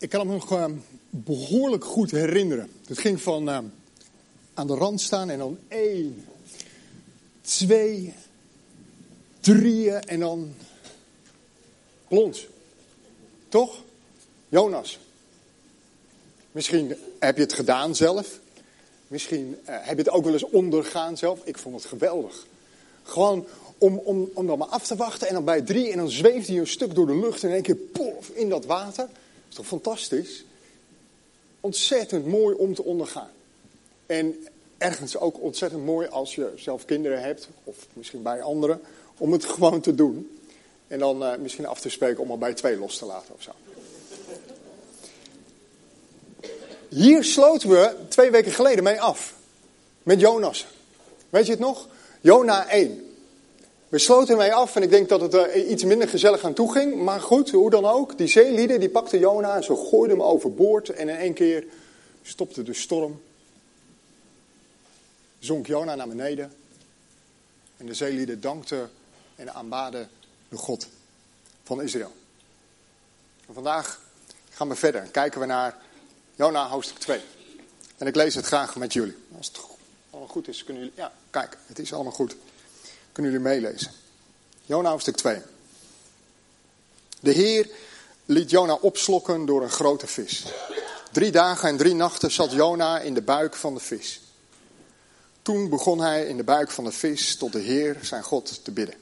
ik kan me nog uh, behoorlijk goed herinneren. Het ging van uh, aan de rand staan en dan één, twee, drieën en dan plons. Toch? Jonas. Misschien heb je het gedaan zelf. Misschien uh, heb je het ook wel eens ondergaan zelf. Ik vond het geweldig. Gewoon om, om, om dan maar af te wachten. En dan bij drie en dan zweeft hij een stuk door de lucht. En in één keer pof in dat water. Is toch fantastisch? Ontzettend mooi om te ondergaan. En ergens ook ontzettend mooi als je zelf kinderen hebt. Of misschien bij anderen. Om het gewoon te doen. En dan uh, misschien af te spreken om er bij twee los te laten of zo. Hier sloten we twee weken geleden mee af. Met Jonas. Weet je het nog? Jona 1. We sloten ermee af en ik denk dat het er iets minder gezellig aan toe ging. Maar goed, hoe dan ook. Die zeelieden die pakten Jona en zo gooiden hem overboord. En in één keer stopte de storm. Zonk Jona naar beneden. En de zeelieden dankten en aanbaden de God van Israël. En vandaag gaan we verder. Kijken we naar Jona hoofdstuk 2. En ik lees het graag met jullie. Als het allemaal goed is, kunnen jullie... Ja, kijk, het is allemaal goed. Kunnen jullie meelezen. Jona hoofdstuk 2. De Heer liet Jona opslokken door een grote vis. Drie dagen en drie nachten zat Jona in de buik van de vis. Toen begon hij in de buik van de vis tot de Heer, zijn God, te bidden.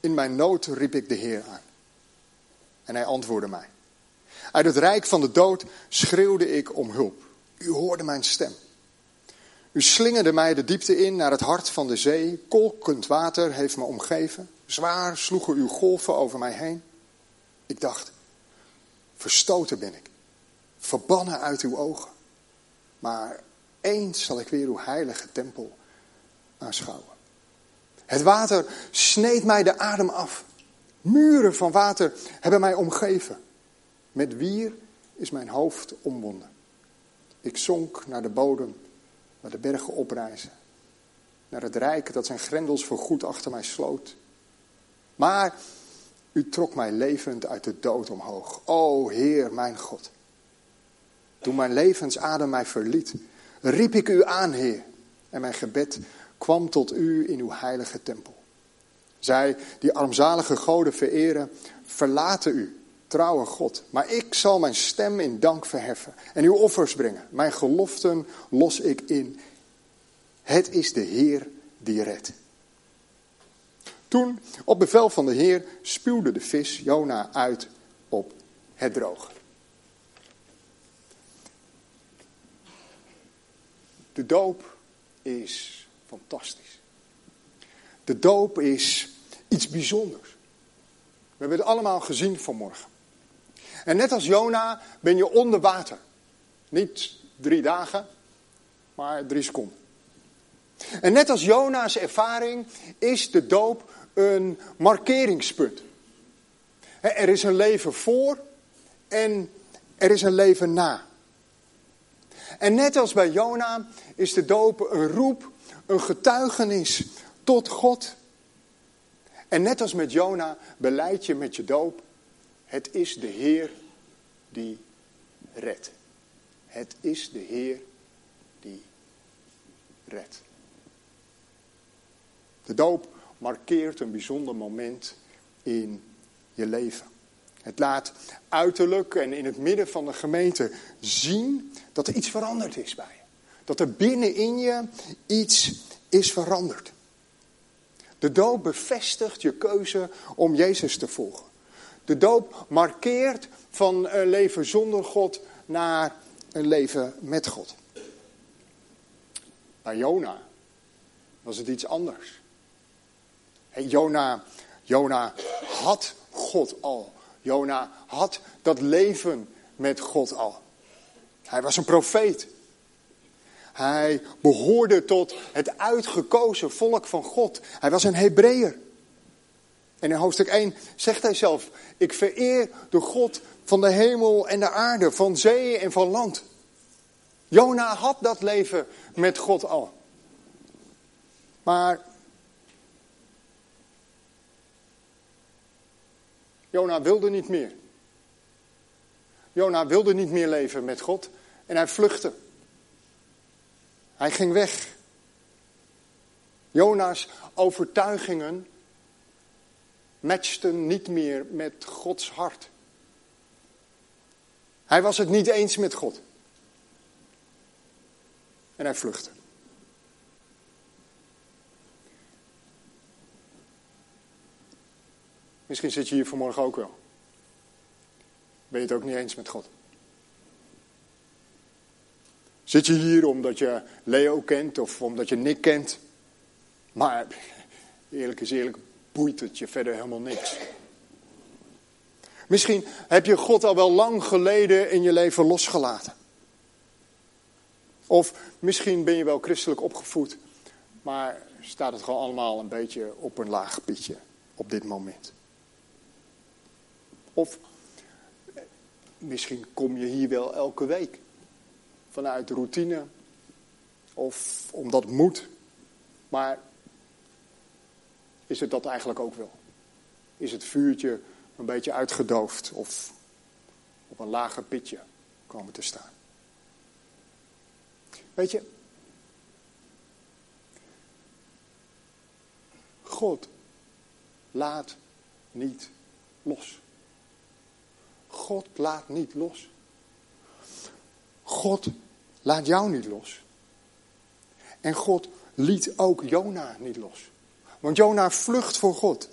In mijn nood riep ik de Heer aan. En hij antwoordde mij. Uit het rijk van de dood schreeuwde ik om hulp. U hoorde mijn stem. U slingerde mij de diepte in naar het hart van de zee. Kolkend water heeft me omgeven. Zwaar sloegen uw golven over mij heen. Ik dacht, verstoten ben ik. Verbannen uit uw ogen. Maar eens zal ik weer uw heilige tempel aanschouwen. Het water sneed mij de adem af. Muren van water hebben mij omgeven. Met wier is mijn hoofd omwonden. Ik zonk naar de bodem, waar de bergen oprijzen. Naar het rijk dat zijn grendels voorgoed achter mij sloot. Maar u trok mij levend uit de dood omhoog. O Heer, mijn God. Toen mijn levensadem mij verliet, riep ik u aan, Heer. En mijn gebed kwam tot u in uw heilige tempel. Zij die armzalige goden vereren, verlaten u trouwe God. Maar ik zal mijn stem in dank verheffen en uw offers brengen. Mijn geloften los ik in. Het is de Heer die redt. Toen, op bevel van de Heer, spuwde de vis Jona uit op het droge. De doop is fantastisch. De doop is iets bijzonders. We hebben het allemaal gezien vanmorgen. En net als Jona ben je onder water. Niet drie dagen, maar drie seconden. En net als Jona's ervaring is de doop een markeringspunt. Er is een leven voor en er is een leven na. En net als bij Jona is de doop een roep, een getuigenis tot God. En net als met Jona beleid je met je doop het is de Heer die redt. Het is de Heer die redt. De doop markeert een bijzonder moment in je leven. Het laat uiterlijk en in het midden van de gemeente zien dat er iets veranderd is bij je. Dat er binnenin je iets is veranderd. De doop bevestigt je keuze om Jezus te volgen. De doop markeert van een leven zonder God naar een leven met God. Bij Jona was het iets anders. Jona, Jona had God al. Jona had dat leven met God al. Hij was een profeet. Hij behoorde tot het uitgekozen volk van God. Hij was een Hebreeër. En in hoofdstuk 1 zegt hij zelf: Ik vereer de God van de hemel en de aarde, van zee en van land. Jona had dat leven met God al. Maar Jona wilde niet meer. Jona wilde niet meer leven met God en hij vluchtte. Hij ging weg. Jona's overtuigingen matchten niet meer met Gods hart. Hij was het niet eens met God. En hij vluchtte. Misschien zit je hier vanmorgen ook wel. Ben je het ook niet eens met God? Zit je hier omdat je Leo kent of omdat je Nick kent? Maar eerlijk is eerlijk, boeit het je verder helemaal niks. Misschien heb je God al wel lang geleden in je leven losgelaten. Of misschien ben je wel christelijk opgevoed, maar staat het gewoon allemaal een beetje op een laag pitje op dit moment. Of misschien kom je hier wel elke week vanuit routine of omdat het moet, maar is het dat eigenlijk ook wel? Is het vuurtje een beetje uitgedoofd of op een lager pitje komen te staan? Weet je, God laat niet los. God laat niet los. God laat jou niet los. En God liet ook Jona niet los. Want Jona vlucht voor God.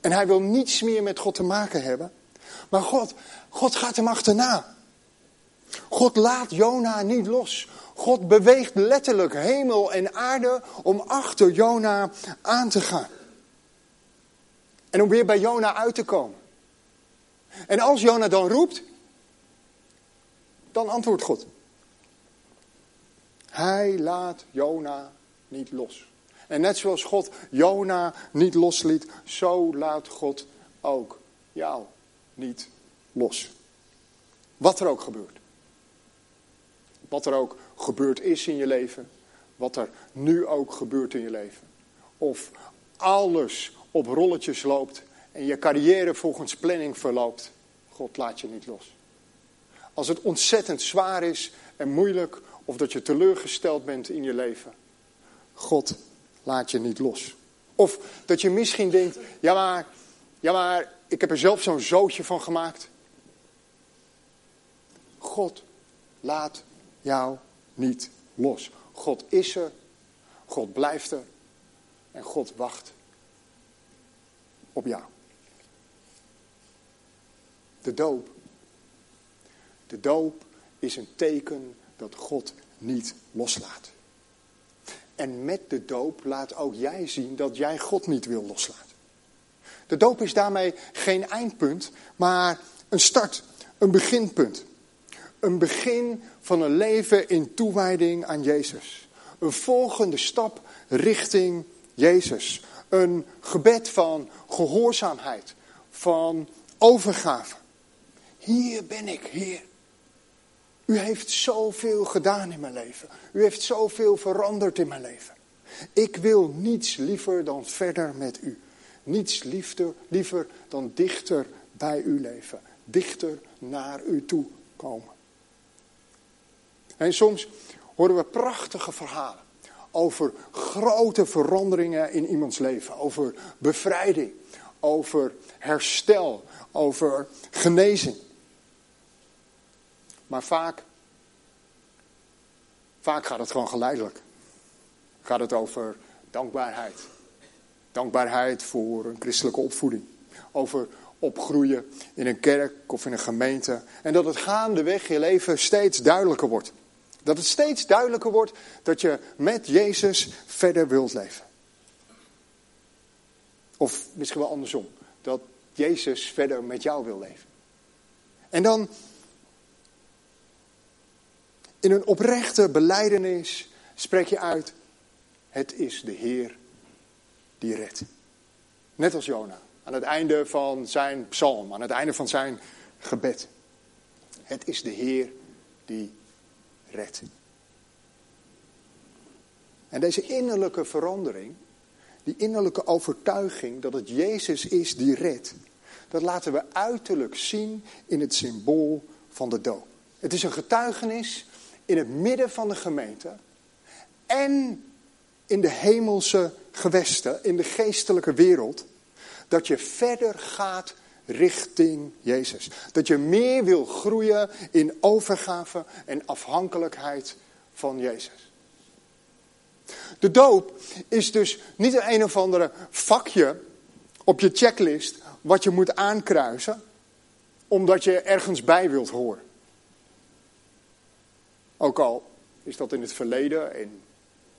En hij wil niets meer met God te maken hebben. Maar God, God gaat hem achterna. God laat Jona niet los. God beweegt letterlijk hemel en aarde om achter Jona aan te gaan. En om weer bij Jona uit te komen. En als Jona dan roept, dan antwoordt God. Hij laat Jona niet los. En net zoals God Jona niet losliet, zo laat God ook jou niet los. Wat er ook gebeurt. Wat er ook gebeurd is in je leven. Wat er nu ook gebeurt in je leven. Of alles op rolletjes loopt en je carrière volgens planning verloopt. God laat je niet los. Als het ontzettend zwaar is en moeilijk of dat je teleurgesteld bent in je leven. God laat je niet los. Of dat je misschien denkt, ja maar, ja maar ik heb er zelf zo'n zootje van gemaakt. God laat jou niet los. God is er, God blijft er en God wacht op jou. De doop. De doop is een teken dat God niet loslaat. En met de doop laat ook jij zien dat jij God niet wil loslaten. De doop is daarmee geen eindpunt, maar een start, een beginpunt. Een begin van een leven in toewijding aan Jezus. Een volgende stap richting Jezus. Een gebed van gehoorzaamheid, van overgave. Hier ben ik, Heer. U heeft zoveel gedaan in mijn leven. U heeft zoveel veranderd in mijn leven. Ik wil niets liever dan verder met u. Niets liever dan dichter bij u leven. Dichter naar u toe komen. En soms horen we prachtige verhalen over grote veranderingen in iemands leven. Over bevrijding, over herstel, over genezing. Maar vaak, vaak gaat het gewoon geleidelijk. Gaat het over dankbaarheid. Dankbaarheid voor een christelijke opvoeding. Over opgroeien in een kerk of in een gemeente. En dat het gaandeweg je leven steeds duidelijker wordt. Dat het steeds duidelijker wordt dat je met Jezus verder wilt leven. Of misschien wel andersom. Dat Jezus verder met jou wil leven. En dan in een oprechte beleidenis spreek je uit, het is de Heer die redt. Net als Jona, aan het einde van zijn psalm, aan het einde van zijn gebed. Het is de Heer die redt. En deze innerlijke verandering, die innerlijke overtuiging dat het Jezus is die redt, dat laten we uiterlijk zien in het symbool van de doop. Het is een getuigenis in het midden van de gemeente en in de hemelse gewesten, in de geestelijke wereld, dat je verder gaat richting Jezus. Dat je meer wil groeien in overgave en afhankelijkheid van Jezus. De doop is dus niet een een of andere vakje op je checklist wat je moet aankruisen, omdat je ergens bij wilt horen. Ook al is dat in het verleden en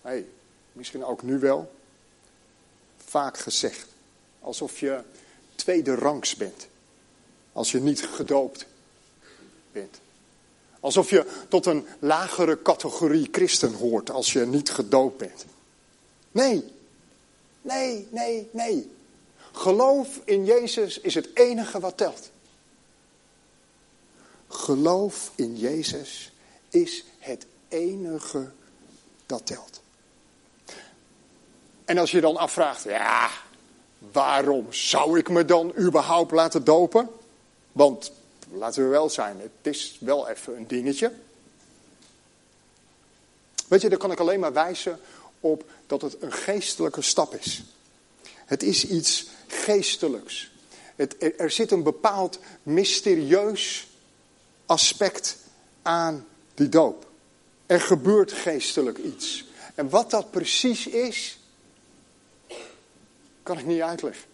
hey, misschien ook nu wel vaak gezegd. Alsof je tweede rangs bent. Als je niet gedoopt bent. Alsof je tot een lagere categorie christen hoort als je niet gedoopt bent. Nee, nee, nee, nee. Geloof in Jezus is het enige wat telt. Geloof in Jezus is het enige dat telt. En als je dan afvraagt, ja, waarom zou ik me dan überhaupt laten dopen? Want, laten we wel zijn, het is wel even een dingetje. Weet je, daar kan ik alleen maar wijzen op dat het een geestelijke stap is. Het is iets geestelijks. Het, er, er zit een bepaald mysterieus aspect aan die doop. Er gebeurt geestelijk iets. En wat dat precies is, kan ik niet uitleggen.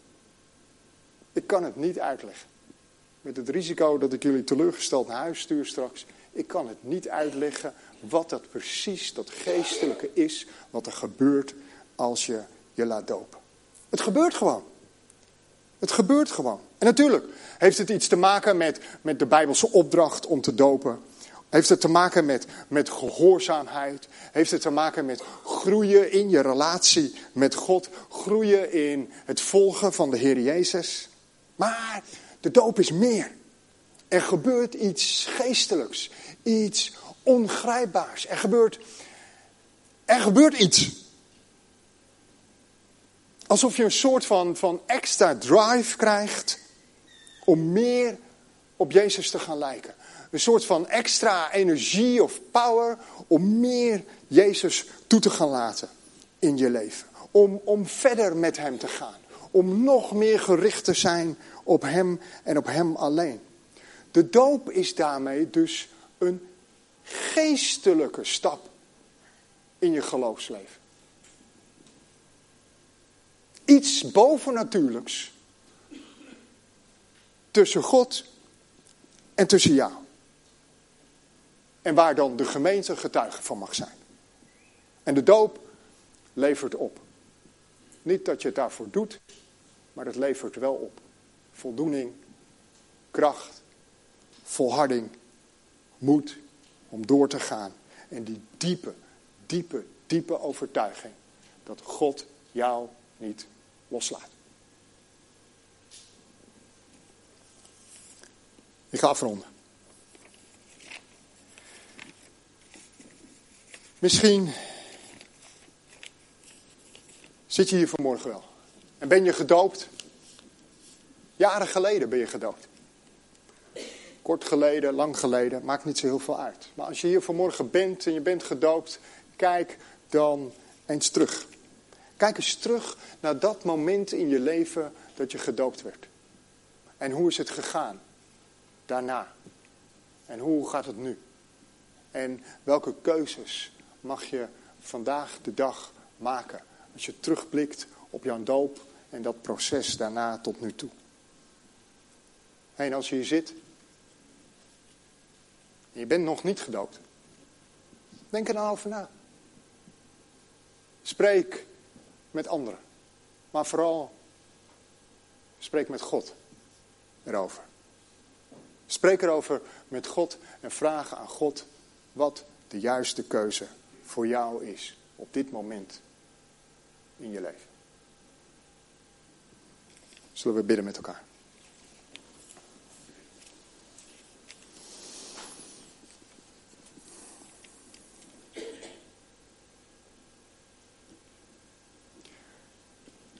Ik kan het niet uitleggen. Met het risico dat ik jullie teleurgesteld naar huis stuur straks. Ik kan het niet uitleggen wat dat precies, dat geestelijke is, wat er gebeurt als je je laat dopen. Het gebeurt gewoon. Het gebeurt gewoon. En natuurlijk heeft het iets te maken met, met de Bijbelse opdracht om te dopen. Heeft het te maken met, met gehoorzaamheid? Heeft het te maken met groeien in je relatie met God? Groeien in het volgen van de Heer Jezus? Maar de doop is meer. Er gebeurt iets geestelijks, iets ongrijpbaars. Er gebeurt, er gebeurt iets. Alsof je een soort van, van extra drive krijgt om meer op Jezus te gaan lijken. Een soort van extra energie of power om meer Jezus toe te gaan laten in je leven. Om, om verder met Hem te gaan. Om nog meer gericht te zijn op Hem en op Hem alleen. De doop is daarmee dus een geestelijke stap in je geloofsleven. Iets bovennatuurlijks tussen God en tussen jou. En waar dan de gemeente getuige van mag zijn. En de doop levert op. Niet dat je het daarvoor doet, maar het levert wel op. Voldoening, kracht, volharding, moed om door te gaan. En die diepe, diepe, diepe overtuiging dat God jou niet loslaat. Ik ga afronden. Misschien zit je hier vanmorgen wel. En ben je gedoopt? Jaren geleden ben je gedoopt. Kort geleden, lang geleden, maakt niet zo heel veel uit. Maar als je hier vanmorgen bent en je bent gedoopt, kijk dan eens terug. Kijk eens terug naar dat moment in je leven dat je gedoopt werd. En hoe is het gegaan daarna? En hoe gaat het nu? En welke keuzes mag je vandaag de dag maken. Als je terugblikt op jouw doop en dat proces daarna tot nu toe. En als je hier zit en je bent nog niet gedoopt. Denk er dan over na. Spreek met anderen. Maar vooral spreek met God erover. Spreek erover met God en vraag aan God wat de juiste keuze voor jou is op dit moment in je leven. Zullen we bidden met elkaar?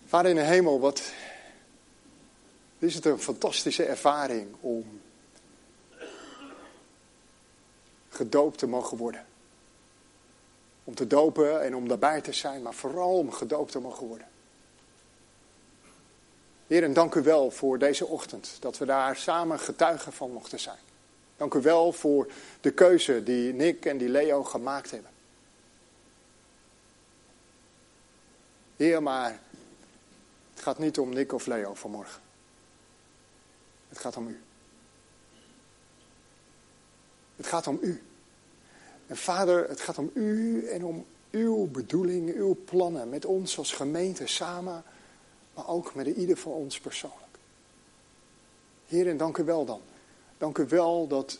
Vader in de hemel, wat is het een fantastische ervaring om gedoopt te mogen worden. Om te dopen en om daarbij te zijn, maar vooral om gedoopt te mogen worden. Heer, en dank u wel voor deze ochtend, dat we daar samen getuigen van mochten zijn. Dank u wel voor de keuze die Nick en die Leo gemaakt hebben. Heer, maar het gaat niet om Nick of Leo vanmorgen. Het gaat om u. Het gaat om u. En vader, het gaat om u en om uw bedoelingen, uw plannen met ons als gemeente samen, maar ook met ieder van ons persoonlijk. Heer, en dank u wel dan. Dank u wel dat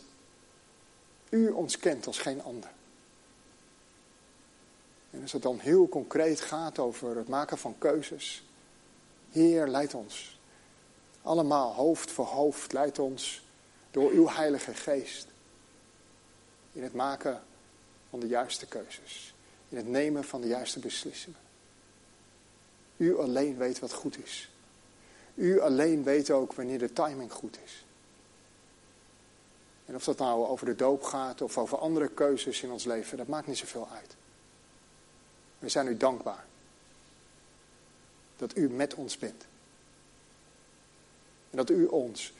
u ons kent als geen ander. En als het dan heel concreet gaat over het maken van keuzes, Heer, leid ons. Allemaal, hoofd voor hoofd, leid ons door uw Heilige Geest. In het maken van de juiste keuzes. In het nemen van de juiste beslissingen. U alleen weet wat goed is. U alleen weet ook wanneer de timing goed is. En of dat nou over de doop gaat of over andere keuzes in ons leven, dat maakt niet zoveel uit. We zijn u dankbaar dat u met ons bent. En dat u ons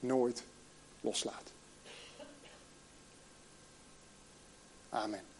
nooit loslaat. Amen.